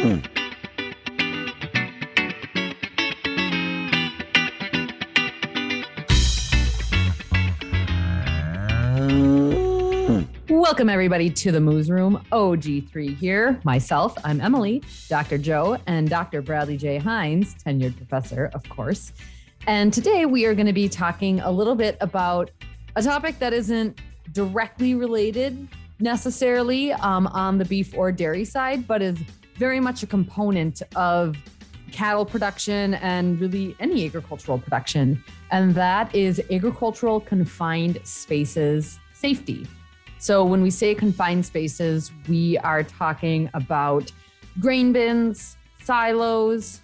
Welcome, everybody, to the Moos Room. OG3 here. Myself, I'm Emily, Dr. Joe, and Dr. Bradley J. Heins, tenured professor, of course. And today we are going to be talking a little bit about a topic that isn't directly related necessarily um, on the beef or dairy side, but is very much a component of cattle production and really any agricultural production. And that is agricultural confined spaces safety. So when we say confined spaces, we are talking about grain bins, silos,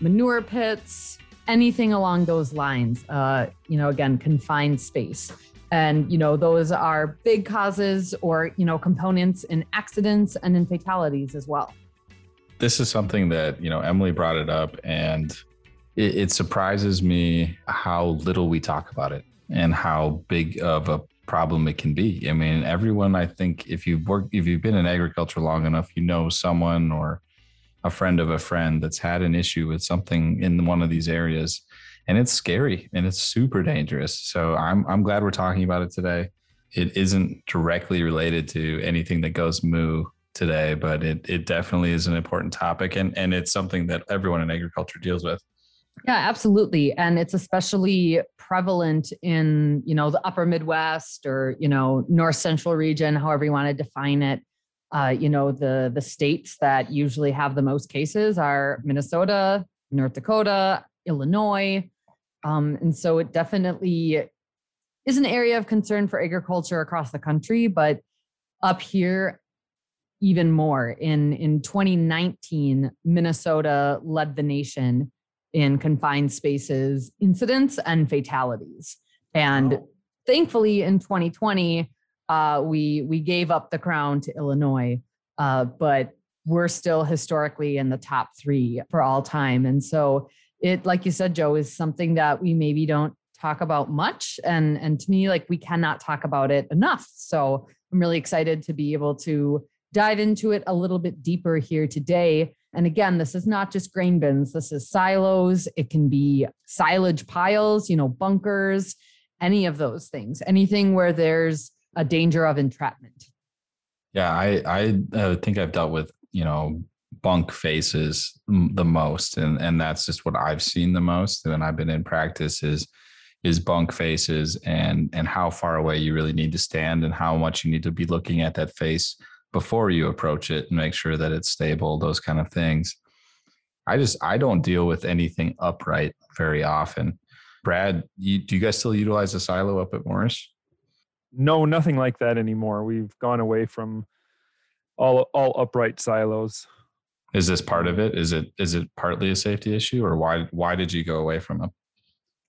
manure pits, anything along those lines. Uh, you know, again, confined space. And, you know, those are big causes or, you know, components in accidents and in fatalities as well. This is something that, you know, Emily brought it up and it, it surprises me how little we talk about it and how big of a problem it can be. I mean, everyone, I think, if you've worked, if you've been in agriculture long enough, you know someone or a friend of a friend that's had an issue with something in one of these areas and it's scary and it's super dangerous. So I'm I'm glad we're talking about it today. It isn't directly related to anything that goes moo today, but it it definitely is an important topic and and it's something that everyone in agriculture deals with. Yeah, absolutely. And it's especially prevalent in, you know, the upper Midwest or, you know, North Central region, however you want to define it. Uh, you know, the the states that usually have the most cases are Minnesota, North Dakota, Illinois. Um, and so it definitely is an area of concern for agriculture across the country, but up here, even more. In, in 2019, Minnesota led the nation in confined spaces incidents and fatalities. And oh. thankfully, in 2020, uh, we we gave up the crown to Illinois, uh, but we're still historically in the top three for all time. And so it like you said joe is something that we maybe don't talk about much and and to me like we cannot talk about it enough so i'm really excited to be able to dive into it a little bit deeper here today. And again this is not just grain bins. This is silos. It can be silage piles you know bunkers any of those things. Anything where there's a danger of entrapment. Yeah i i think i've dealt with you know bunk faces the most. And and that's just what I've seen the most when I've been in practice is is bunk faces and and how far away you really need to stand and how much you need to be looking at that face before you approach it and make sure that it's stable those kind of things. I just I don't deal with anything upright very often. Brad you, do you guys still utilize a silo up at Morris? No nothing like that anymore. We've gone away from all all upright silos. Is this part of it? Is it is it partly a safety issue, or why why did you go away from them?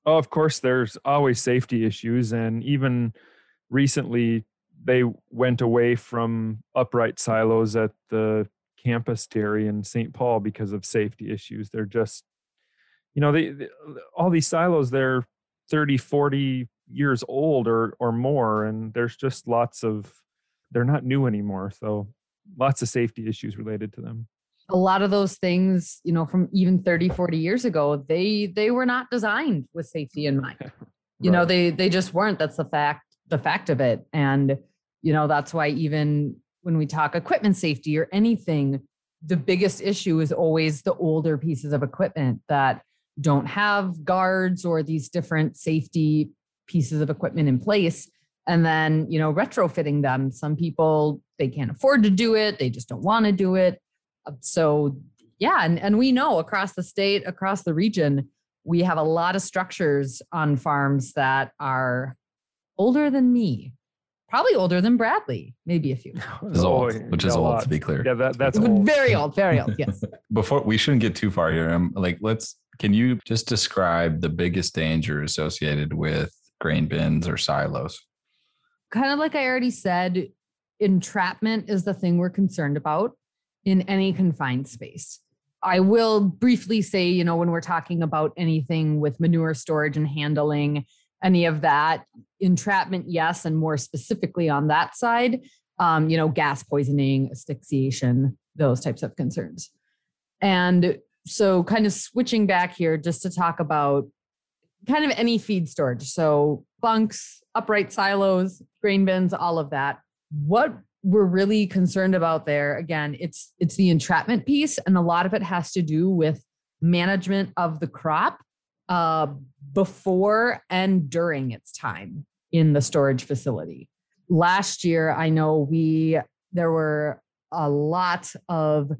Oh, of course, there's always safety issues, and even recently they went away from upright silos at the campus dairy in St. Paul because of safety issues. They're just, you know, they, they all these silos they're 30, 40 years old or or more, and there's just lots of they're not new anymore. So lots of safety issues related to them a lot of those things you know from even 30 40 years ago they they were not designed with safety in mind you right. know they they just weren't that's the fact the fact of it and you know that's why even when we talk equipment safety or anything the biggest issue is always the older pieces of equipment that don't have guards or these different safety pieces of equipment in place. And then you know retrofitting them. Some people they can't afford to do it. They just don't want to do it. Uh, so yeah, and, and we know across the state, across the region, we have a lot of structures on farms that are older than me, probably older than Bradley, maybe a few. Which is old, which is old to be clear. Yeah, that, that's old. very old, very old. Yes. Before we shouldn't get too far here. I'm like, let's. Can you just describe the biggest danger associated with grain bins or silos? Kind of like I already said, entrapment is the thing we're concerned about in any confined space. I will briefly say, you know, when we're talking about anything with manure storage and handling, any of that, entrapment, yes, and more specifically on that side, um, you know, gas poisoning, asphyxiation, those types of concerns. And so, kind of switching back here just to talk about kind of any feed storage. So, bunks, upright silos, grain bins, all of that. What we're really concerned about there again it's it's the entrapment piece and a lot of it has to do with management of the crop uh, before and during its time in the storage facility last year i know we there were a lot of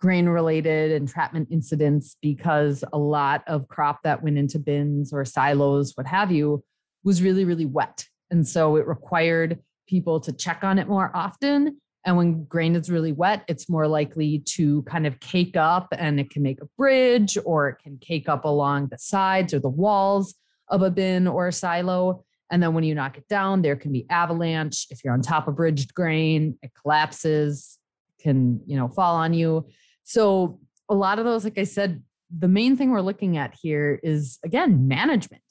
grain related entrapment incidents because a lot of crop that went into bins or silos what have you was really really wet and so it required people to check on it more often. And when grain is really wet, it's more likely to kind of cake up and it can make a bridge or it can cake up along the sides or the walls of a bin or a silo. And then when you knock it down, there can be avalanche. If you're on top of bridged grain, it collapses, can, you know, fall on you. So a lot of those, like I said, the main thing we're looking at here is again management.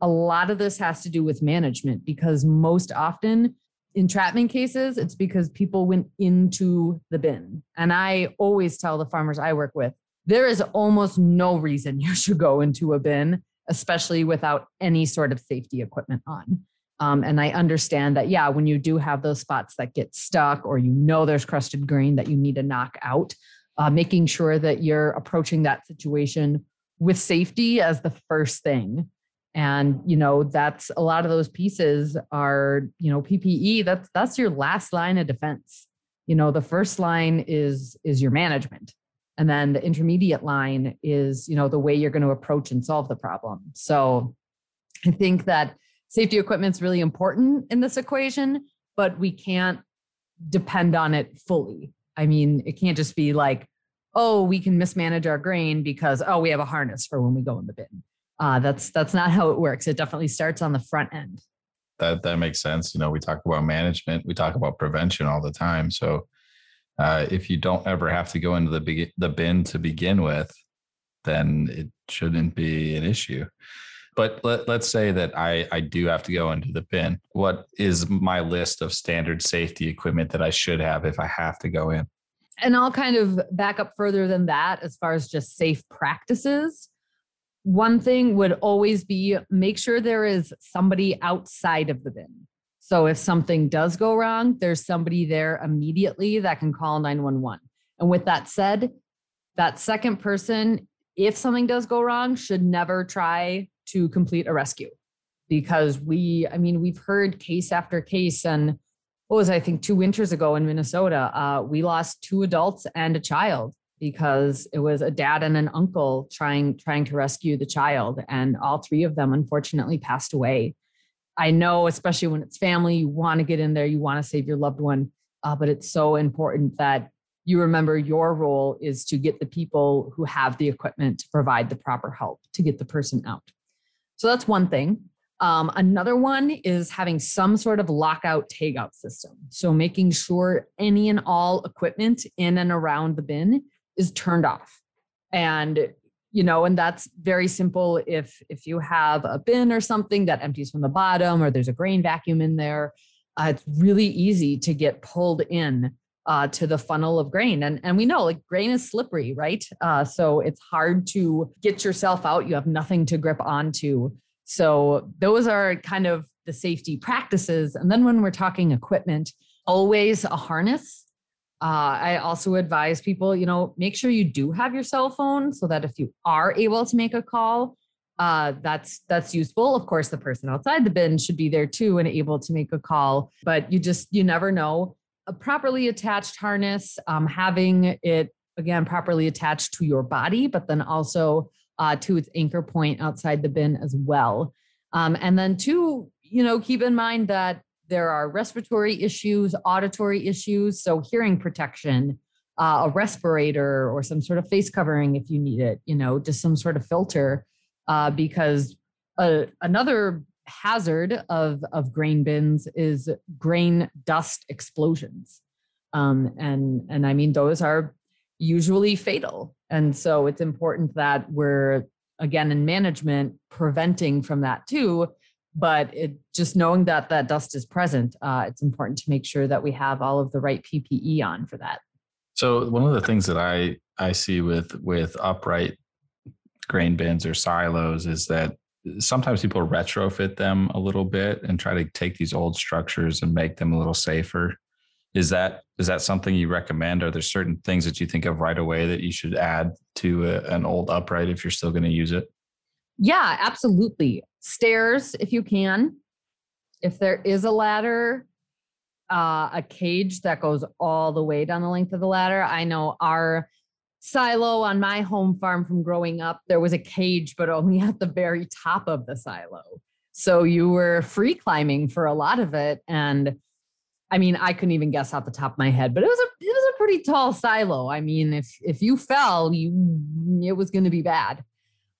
A lot of this has to do with management because most often entrapment cases, it's because people went into the bin. And I always tell the farmers I work with, there is almost no reason you should go into a bin, especially without any sort of safety equipment on. Um, and I understand that, yeah, when you do have those spots that get stuck or you know there's crusted grain that you need to knock out, uh, making sure that you're approaching that situation with safety as the first thing and you know that's a lot of those pieces are you know ppe that's that's your last line of defense. You know the first line is is your management. And then the intermediate line is you know the way you're going to approach and solve the problem. So i think that safety equipment is really important in this equation but we can't depend on it fully. I mean it can't just be like oh we can mismanage our grain because oh we have a harness for when we go in the bin uh, that's that's not how it works. It definitely starts on the front end. That that makes sense. You know, we talk about management, we talk about prevention all the time. So uh, if you don't ever have to go into the big, the bin to begin with, then it shouldn't be an issue. But let, let's say that I, I do have to go into the bin. What is my list of standard safety equipment that I should have if I have to go in? And I'll kind of back up further than that as far as just safe practices one thing would always be make sure there is somebody outside of the bin. So if something does go wrong, there's somebody there immediately that can call 911. And with that said, that second person, if something does go wrong, should never try to complete a rescue because we, I mean, we've heard case after case. And what was, I think, two winters ago in Minnesota, uh, we lost two adults and a child because it was a dad and an uncle trying trying to rescue the child and all three of them unfortunately passed away. I know especially when it's family you want to get in there you want to save your loved one uh, but it's so important that you remember your role is to get the people who have the equipment to provide the proper help to get the person out. So that's one thing. Um, another one is having some sort of lockout tagout system. So making sure any and all equipment in and around the bin is turned off. And you know and that's very simple if if you have a bin or something that empties from the bottom or there's a grain vacuum in there uh, it's really easy to get pulled in uh, to the funnel of grain. And and we know like grain is slippery right? Uh, so it's hard to get yourself out. You have nothing to grip onto. So those are kind of the safety practices. And then when we're talking equipment always a harness uh, I also advise people, you know, make sure you do have your cell phone so that if you are able to make a call, uh, that's that's useful. Of course, the person outside the bin should be there too and able to make a call. But you just you never know. A properly attached harness, um, having it again properly attached to your body, but then also uh, to its anchor point outside the bin as well. Um, and then two, you know, keep in mind that there are respiratory issues, auditory issues, so hearing protection, uh, a respirator, or some sort of face covering if you need it, you know, just some sort of filter. Uh, because uh, another hazard of, of grain bins is grain dust explosions. Um, and, and I mean, those are usually fatal. And so it's important that we're, again, in management, preventing from that too but it just knowing that that dust is present uh, it's important to make sure that we have all of the right ppe on for that So one of the things that I I see with with upright grain bins or silos is that sometimes people retrofit them a little bit and try to take these old structures and make them a little safer. Is that is that something you recommend? Are there certain things that you think of right away that you should add to a, an old upright if you're still going to use it? Yeah, absolutely. Stairs if you can. If there is a ladder, uh, a cage that goes all the way down the length of the ladder. I know our silo on my home farm from growing up, there was a cage, but only at the very top of the silo. So you were free climbing for a lot of it. And I mean, I couldn't even guess off the top of my head, but it was a it was a pretty tall silo. I mean, if if you fell, you it was going to be bad.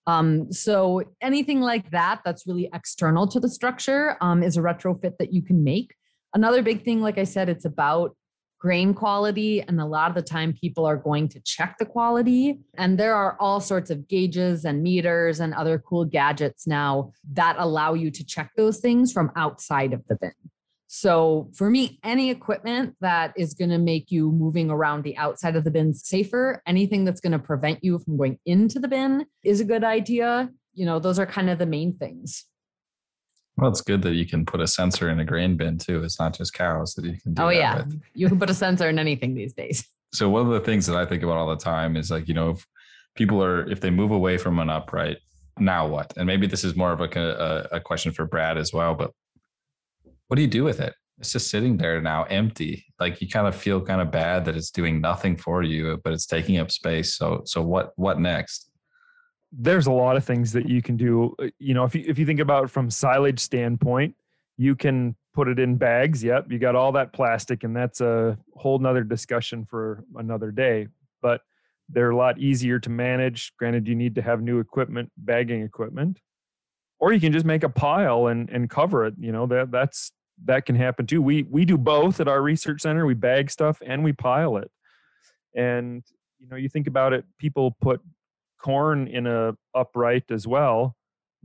Um, so anything like that that's really external to the structure um, is a retrofit that you can make. Another big thing, like I said, it's about grain quality. And a lot of the time, people are going to check the quality. And there are all sorts of gauges and meters and other cool gadgets now that allow you to check those things from outside of the bin. So for me, any equipment that is going to make you moving around the outside of the bin safer, anything that's going to prevent you from going into the bin is a good idea. You know, those are kind of the main things. Well, it's good that you can put a sensor in a grain bin too. It's not just cows that you can do. Oh yeah, with. you can put a sensor in anything these days. So one of the things that I think about all the time is like you know if people are if they move away from an upright, now what? And maybe this is more of a, a, a question for Brad as well. But what do you do with it? It's just sitting there now, empty. Like you kind of feel kind of bad that it's doing nothing for you, but it's taking up space. So so what what next? there's a lot of things that you can do. Uh, you know, if you if you think about from silage standpoint, you can put it in bags. Yep, you got all that plastic, and that's a whole nother discussion for another day. But they're a lot easier to manage. Granted, you need to have new equipment, bagging equipment, or you can just make a pile and and cover it. You know that that's that can happen too. We we do both at our research center. We bag stuff and we pile it. And you know, you think about it. People put corn in a upright as well,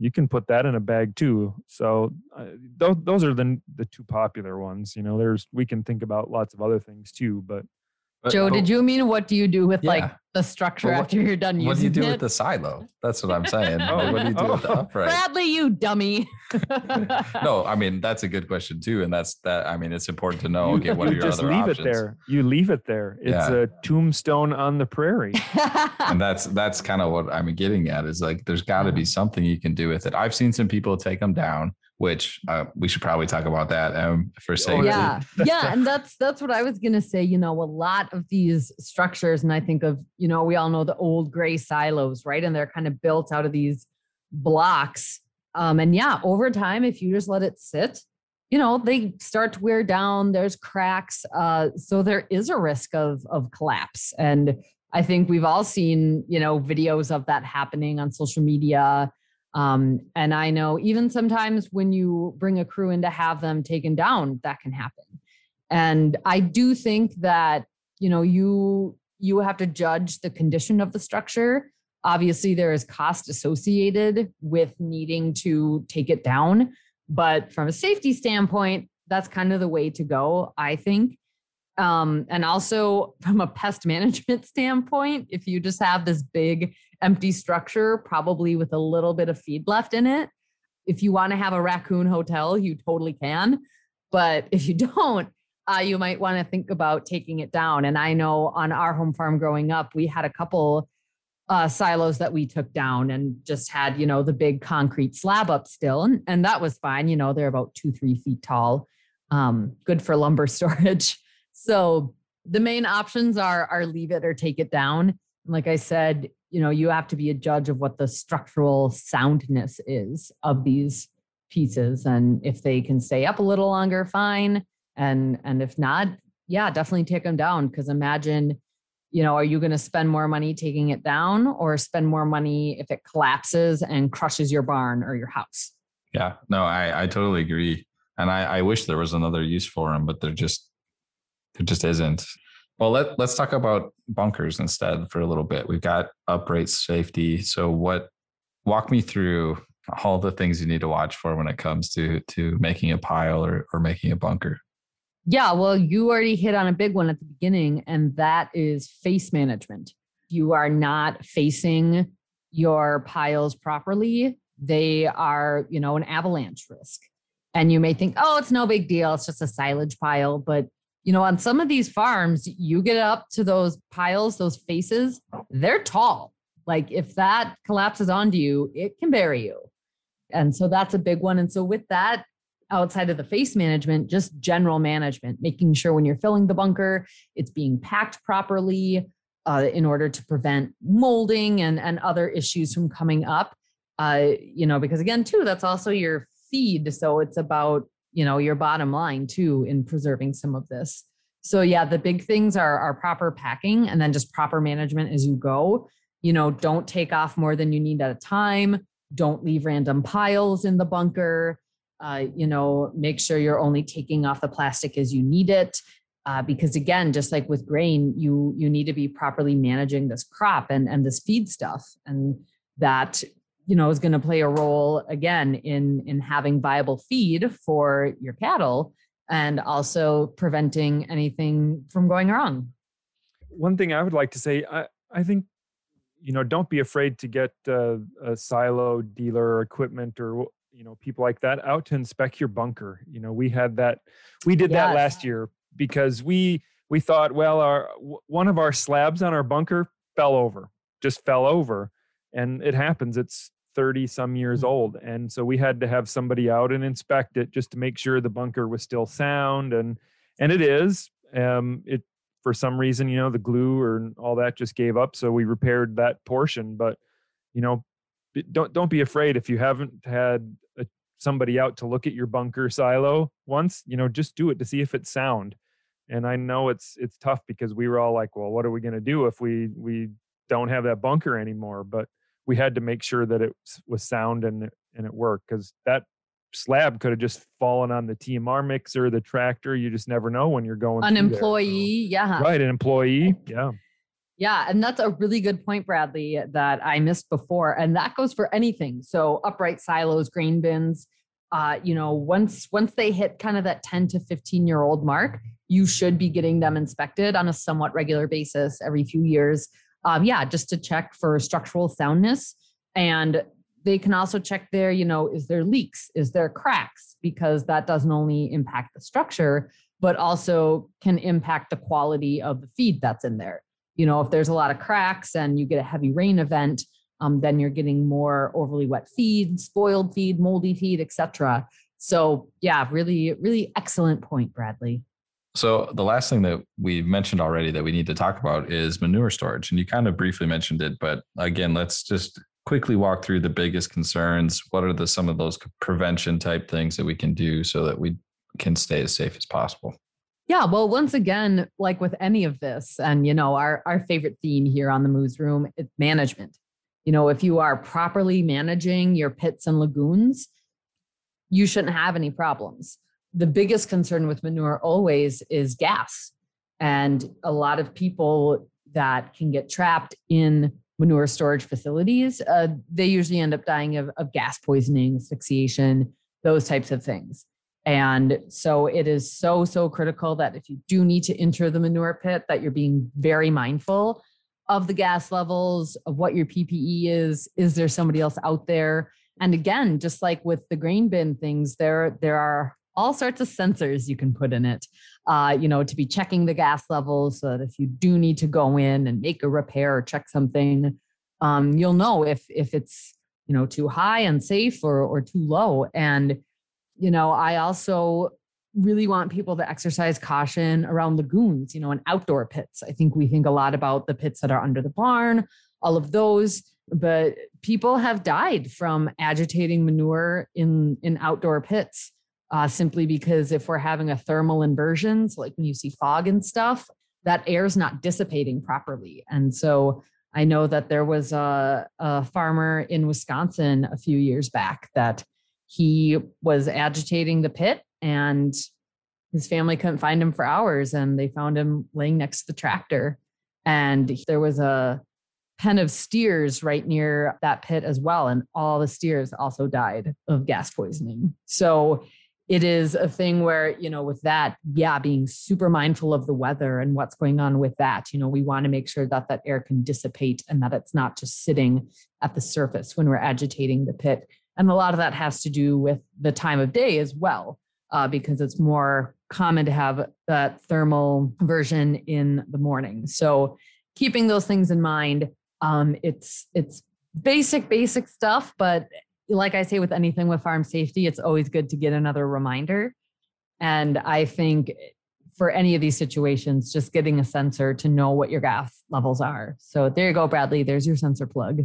you can put that in a bag too. So uh, those those are the the two popular ones. You know, there's we can think about lots of other things too, but. But Joe, did you mean what do you do with yeah. like the structure what, after you're done using it? What do you do it? with the silo? That's what I'm saying. oh, what do you do oh. with the oh. upright? Bradley, you dummy. no, I mean that's a good question too, and that's that. I mean, it's important to know. Okay, what are your just other leave options? it there. You leave it there. It's yeah. a tombstone on the prairie. and that's that's kind of what I'm getting at. Is like there's got to be uh-huh. something you can do with it. I've seen some people take them down which uh, we should probably talk about that um, for safety. Yeah, yeah, and that's that's what I was gonna say. You know, a lot of these structures, and I think of you know we all know the old gray silos, right? And they're kind of built out of these blocks. Um, and yeah, over time, if you just let it sit, you know they start to wear down. There's cracks, uh, so there is a risk of of collapse. And I think we've all seen you know videos of that happening on social media um, and I know even sometimes when you bring a crew in to have them taken down, that can happen. And I do think that, you know, you you have to judge the condition of the structure. Obviously, there is cost associated with needing to take it down. But from a safety standpoint, that's kind of the way to go, I think. Um, and also from a pest management standpoint, if you just have this big empty structure, probably with a little bit of feed left in it, if you want to have a raccoon hotel, you totally can. But if you don't, uh, you might want to think about taking it down. And I know on our home farm growing up, we had a couple uh, silos that we took down and just had, you know, the big concrete slab up still. And, and that was fine. You know, they're about two, three feet tall, um, good for lumber storage. So the main options are are leave it or take it down. Like I said, you know, you have to be a judge of what the structural soundness is of these pieces. And if they can stay up a little longer, fine. And and if not, yeah, definitely take them down. Cause imagine, you know, are you going to spend more money taking it down or spend more money if it collapses and crushes your barn or your house? Yeah, no, I, I totally agree. And I, I wish there was another use for them, but they're just there just isn't. Well, let, let's talk about bunkers instead for a little bit. We've got upright safety. So what walk me through all the things you need to watch for when it comes to to making a pile or, or making a bunker. Yeah, well, you already hit on a big one at the beginning, and that is face management. You are not facing your piles properly, they are, you know, an avalanche risk. And you may think, oh, it's no big deal. It's just a silage pile. But, you know, on some of these farms, you get up to those piles, those faces, they're tall. Like if that collapses onto you, it can bury you. And so that's a big one. And so with that, outside of the face management, just general management, making sure when you're filling the bunker, it's being packed properly uh, in order to prevent molding and, and other issues from coming up. Uh, you know, because again, too, that's also your feed. So it's about, you know, your bottom line too in preserving some of this. So yeah, the big things are, are proper packing and then just proper management as you go. You know, don't take off more than you need at a time. Don't leave random piles in the bunker uh, you know, make sure you're only taking off the plastic as you need it. Uh, because again, just like with grain, you you need to be properly managing this crop and and this feed stuff, and that you know is going to play a role again in in having viable feed for your cattle and also preventing anything from going wrong. One thing I would like to say, I I think you know don't be afraid to get uh, a silo dealer or equipment or you know people like that out to inspect your bunker you know we had that we did yes. that last year because we we thought well our one of our slabs on our bunker fell over just fell over and it happens it's 30 some years mm-hmm. old and so we had to have somebody out and inspect it just to make sure the bunker was still sound and and it is um it for some reason you know the glue or all that just gave up so we repaired that portion but you know don't don't be afraid if you haven't had a, somebody out to look at your bunker silo once you know just do it to see if it's sound and i know it's it's tough because we were all like well what are we going to do if we we don't have that bunker anymore but we had to make sure that it was sound and and it worked because that slab could have just fallen on the TMR mixer, the tractor. You just never know when you're going. An employee, yeah. Right, an employee, yeah. Yeah, and that's a really good point, Bradley, that I missed before, and that goes for anything. So upright silos, grain bins. Uh, you know, once once they hit kind of that 10 to 15 year old mark, you should be getting them inspected on a somewhat regular basis every few years. Um, yeah, just to check for structural soundness. And they can also check there, you know, is there leaks? Is there cracks? Because that doesn't only impact the structure, but also can impact the quality of the feed that's in there you know if there's a lot of cracks and you get a heavy rain event um, then you're getting more overly wet feed spoiled feed moldy feed etc so yeah really really excellent point bradley so the last thing that we mentioned already that we need to talk about is manure storage and you kind of briefly mentioned it but again let's just quickly walk through the biggest concerns what are the some of those prevention type things that we can do so that we can stay as safe as possible yeah, well, once again, like with any of this, and you know, our our favorite theme here on the Moos Room, it's management. You know, if you are properly managing your pits and lagoons, you shouldn't have any problems. The biggest concern with manure always is gas. And a lot of people that can get trapped in manure storage facilities, uh, they usually end up dying of, of gas poisoning, asphyxiation, those types of things. And so it is so, so critical that if you do need to enter the manure pit, that you're being very mindful of the gas levels, of what your PPE is. Is there somebody else out there? And again, just like with the grain bin things, there, there are all sorts of sensors you can put in it, uh, you know, to be checking the gas levels so that if you do need to go in and make a repair or check something, um, you'll know if if it's you know too high and safe or or too low. And you know, I also really want people to exercise caution around lagoons, you know, and outdoor pits. I think we think a lot about the pits that are under the barn, all of those, but people have died from agitating manure in in outdoor pits uh, simply because if we're having a thermal inversion, so like when you see fog and stuff, that air is not dissipating properly, and so. I know that there was a, a farmer in Wisconsin a few years back that he was agitating the pit and his family couldn't find him for hours and they found him laying next to the tractor. And there was a pen of steers right near that pit as well. And all the steers also died of gas poisoning. So it is a thing where, you know, with that, yeah, being super mindful of the weather and what's going on with that. You know, we want to make sure that that air can dissipate and that it's not just sitting at the surface when we're agitating the pit. And a lot of that has to do with the time of day as well, uh, because it's more common to have that thermal version in the morning. So keeping those things in mind, um, it's it's basic basic stuff, but like I say with anything with farm safety, it's always good to get another reminder. And I think for any of these situations, just getting a sensor to know what your gas levels are. So there you go, Bradley. There's your sensor plug.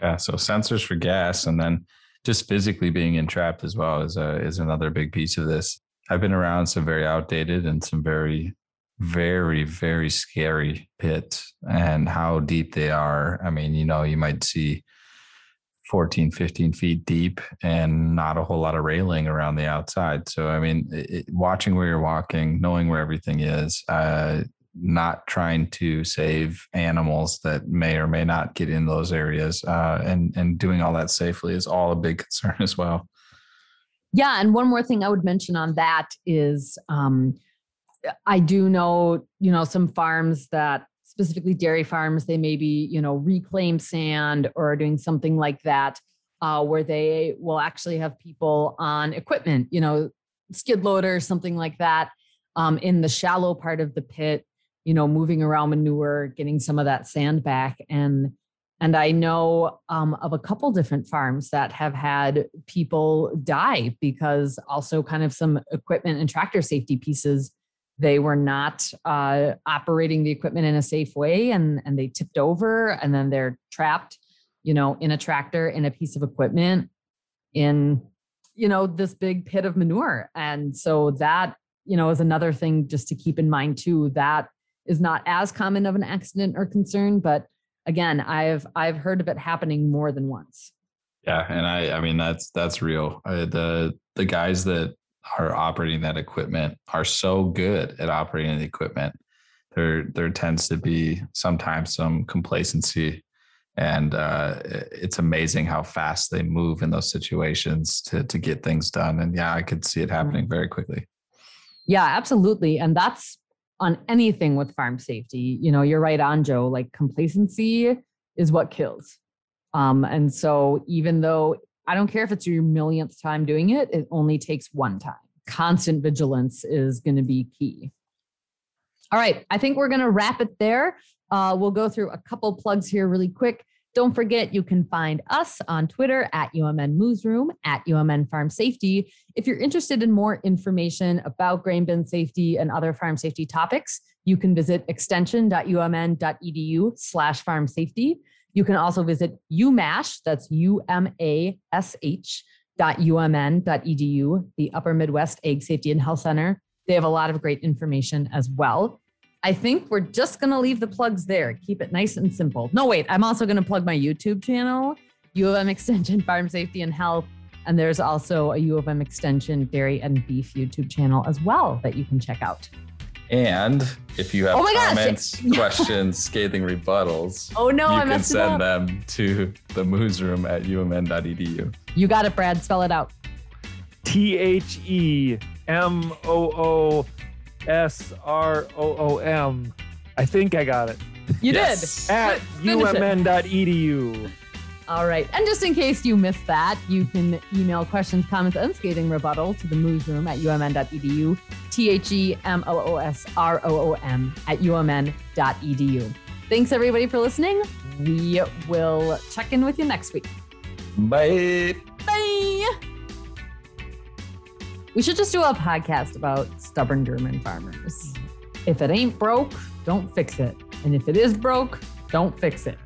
Yeah. So sensors for gas and then just physically being entrapped as well is a, is another big piece of this. I've been around some very outdated and some very, very, very scary pits and how deep they are. I mean, you know, you might see 14, 15 feet deep and not a whole lot of railing around the outside. So, I mean, it, watching where you're walking, knowing where everything is, uh, not trying to save animals that may or may not get in those areas uh, and, and doing all that safely is all a big concern as well. Yeah. And one more thing I would mention on that is um, I do know, you know, some farms that specifically dairy farms, they maybe, you know, reclaim sand or doing something like that, uh, where they will actually have people on equipment, you know, skid loader, something like that, um, in the shallow part of the pit, you know, moving around manure, getting some of that sand back. And and I know um, of a couple different farms that have had people die because also kind of some equipment and tractor safety pieces they were not uh, operating the equipment in a safe way and, and they tipped over and then they're trapped you know in a tractor in a piece of equipment in you know this big pit of manure. And so that you know is another thing just to keep in mind too that is not as common of an accident or concern but again i've i've heard of it happening more than once. Yeah and i i mean that's that's real. I, the the guys that are operating that equipment are so good at operating the equipment. There, there tends to be sometimes some complacency, and uh, it's amazing how fast they move in those situations to to get things done. And yeah, I could see it happening very quickly. Yeah, absolutely, and that's on anything with farm safety. You know, you're right on, Joe. Like complacency is what kills. Um, and so even though I don't care if it's your millionth time doing it, it only takes one time. Constant vigilance is going to be key. All right, I think we're going to wrap it there. Uh, we'll go through a couple plugs here really quick. Don't forget, you can find us on Twitter at UMN Moosroom, at UMN Farm Safety. If you're interested in more information about grain bin safety and other farm safety topics, you can visit extension.umn.edu slash farm safety. You can also visit UMash, that's U-M-A-S-H dot umn.edu, the Upper Midwest Ag Safety and Health Center. They have a lot of great information as well. I think we're just going to leave the plugs there. Keep it nice and simple. No, wait, I'm also going to plug my YouTube channel, U of M Extension Farm Safety and Health. And there's also a U of M Extension Dairy and Beef YouTube channel as well that you can check out. And if you have oh comments, questions, scathing rebuttals, oh no, you I can send them to the room at umn.edu. You got it, Brad. Spell it out. T H E M O O S R O O M. I think I got it. You yes. did. At umn.edu. All right. And just in case you missed that, you can email questions, comments, and scathing rebuttal to the room at umn.edu, T H E M O O S R O O M at umn.edu. Thanks, everybody, for listening. We will check in with you next week. Bye. Bye. We should just do a podcast about stubborn German farmers. If it ain't broke, don't fix it. And if it is broke, don't fix it.